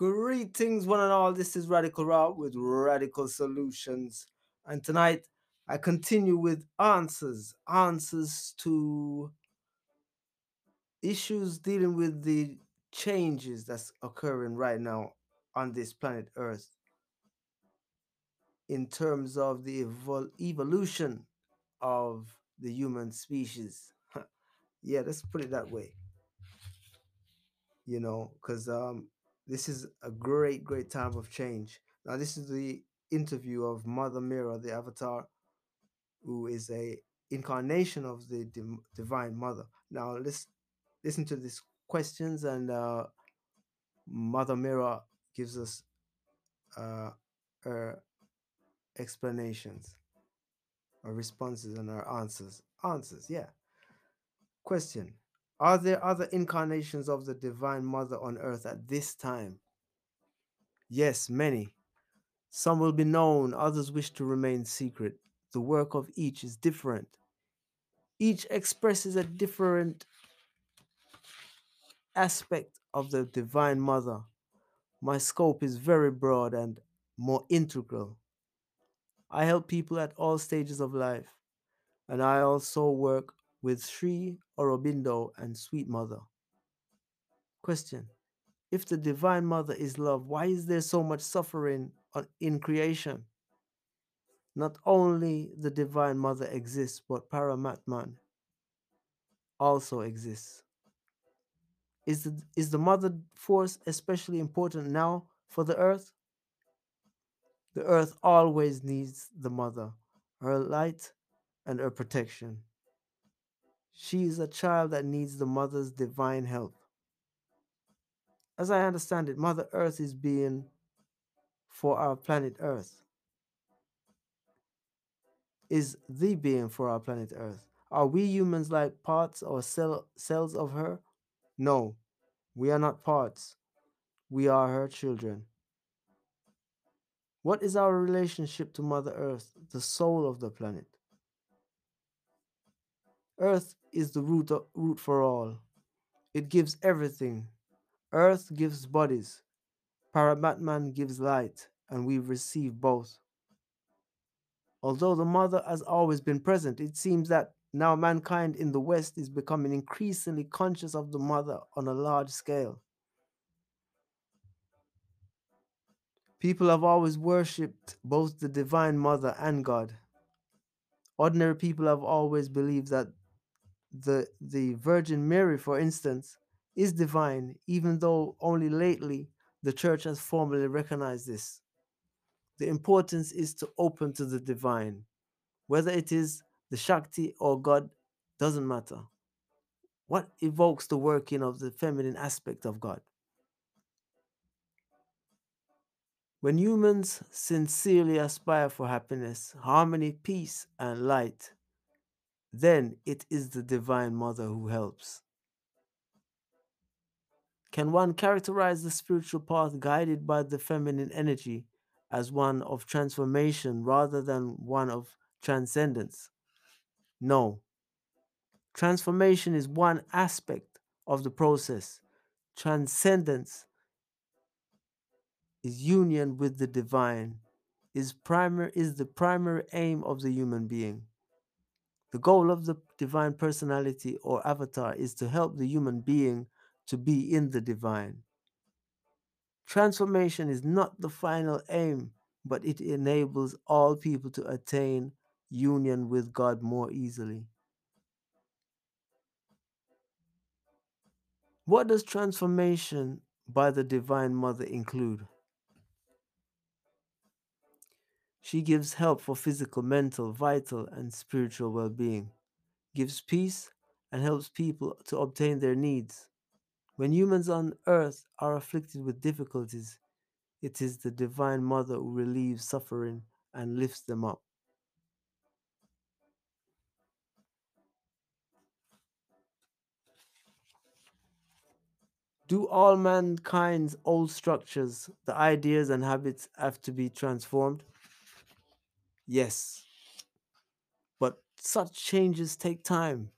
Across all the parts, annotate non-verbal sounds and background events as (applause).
Greetings, one and all. This is Radical Rob with Radical Solutions. And tonight I continue with answers answers to issues dealing with the changes that's occurring right now on this planet Earth in terms of the evol- evolution of the human species. (laughs) yeah, let's put it that way. You know, because um, this is a great, great time of change. Now, this is the interview of Mother Meera, the Avatar, who is a incarnation of the Dim- Divine Mother. Now, let's listen to these questions, and uh, Mother Meera gives us uh, her explanations, her responses, and her answers. Answers, yeah. Question Are there other incarnations of the Divine Mother on earth at this time? Yes, many. Some will be known, others wish to remain secret. The work of each is different. Each expresses a different aspect of the Divine Mother. My scope is very broad and more integral. I help people at all stages of life, and I also work with Sri Aurobindo and Sweet Mother. Question If the Divine Mother is love, why is there so much suffering in creation? Not only the Divine Mother exists, but Paramatman also exists. Is the, is the Mother Force especially important now for the Earth? The Earth always needs the Mother, her light and her protection. She is a child that needs the Mother's divine help. As I understand it, Mother Earth is being for our planet Earth. Is the being for our planet Earth. Are we humans like parts or cell, cells of her? No, we are not parts. We are her children. What is our relationship to Mother Earth, the soul of the planet? Earth is the root, root for all. It gives everything. Earth gives bodies. Paramatman gives light, and we receive both. Although the Mother has always been present, it seems that now mankind in the West is becoming increasingly conscious of the Mother on a large scale. People have always worshipped both the Divine Mother and God. Ordinary people have always believed that the, the Virgin Mary, for instance, is divine, even though only lately the Church has formally recognized this. The importance is to open to the divine. Whether it is the Shakti or God doesn't matter. What evokes the working of the feminine aspect of God? When humans sincerely aspire for happiness, harmony, peace, and light, then it is the Divine Mother who helps. Can one characterize the spiritual path guided by the feminine energy as one of transformation rather than one of transcendence? No. Transformation is one aspect of the process. Transcendence is union with the divine, is primary is the primary aim of the human being. The goal of the divine personality or avatar is to help the human being to be in the divine. Transformation is not the final aim, but it enables all people to attain union with God more easily. What does transformation by the Divine Mother include? She gives help for physical, mental, vital, and spiritual well being, gives peace, and helps people to obtain their needs. When humans on earth are afflicted with difficulties, it is the Divine Mother who relieves suffering and lifts them up. Do all mankind's old structures, the ideas and habits have to be transformed? Yes. But such changes take time.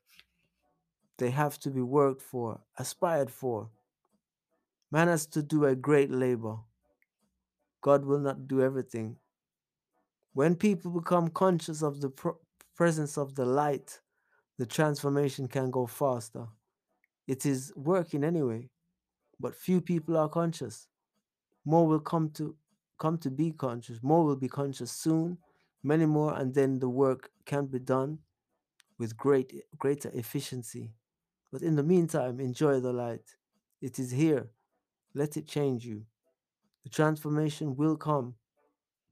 They have to be worked for, aspired for. Man has to do a great labor. God will not do everything. When people become conscious of the pr- presence of the light, the transformation can go faster. It is working anyway, but few people are conscious. More will come to come to be conscious. More will be conscious soon. Many more, and then the work can be done with great greater efficiency. But in the meantime, enjoy the light. It is here. Let it change you. The transformation will come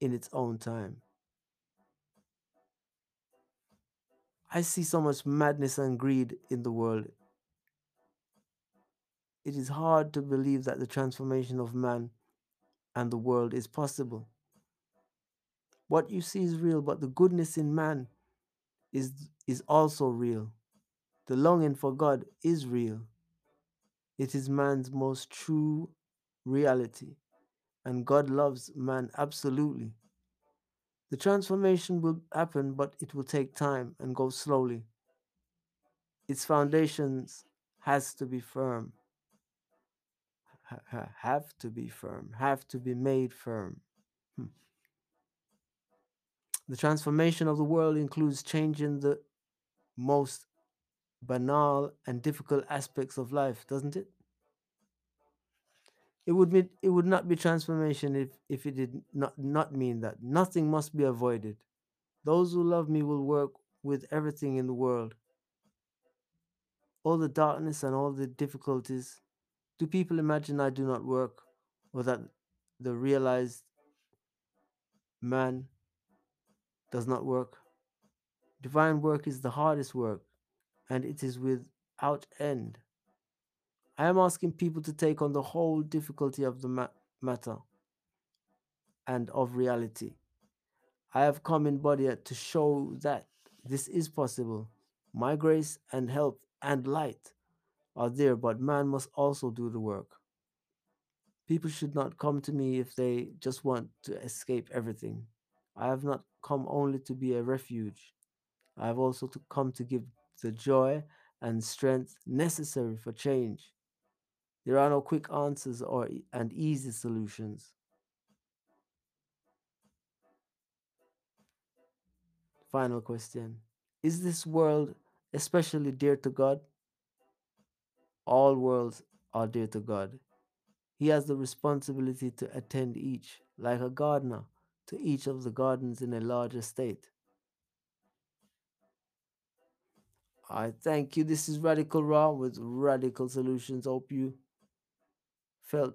in its own time. I see so much madness and greed in the world. It is hard to believe that the transformation of man and the world is possible. What you see is real, but the goodness in man is, is also real. The longing for God is real. It is man's most true reality, and God loves man absolutely. The transformation will happen, but it will take time and go slowly. Its foundations has to be firm. Ha- ha- have to be firm. Have to be made firm. Hmm. The transformation of the world includes changing the most banal and difficult aspects of life, doesn't it? It would be, it would not be transformation if, if it did not, not mean that. Nothing must be avoided. Those who love me will work with everything in the world. All the darkness and all the difficulties. Do people imagine I do not work or that the realized man does not work? Divine work is the hardest work and it is without end. I am asking people to take on the whole difficulty of the ma- matter and of reality. I have come in body to show that this is possible. My grace and help and light are there, but man must also do the work. People should not come to me if they just want to escape everything. I have not come only to be a refuge. I have also to come to give the joy and strength necessary for change. There are no quick answers or and easy solutions. Final question. Is this world especially dear to God? All worlds are dear to God. He has the responsibility to attend each, like a gardener, to each of the gardens in a large estate. I thank you. This is Radical Rob with Radical Solutions. Hope you felt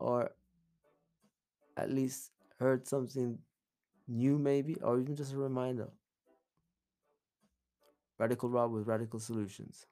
or at least heard something new, maybe, or even just a reminder. Radical Rob with Radical Solutions.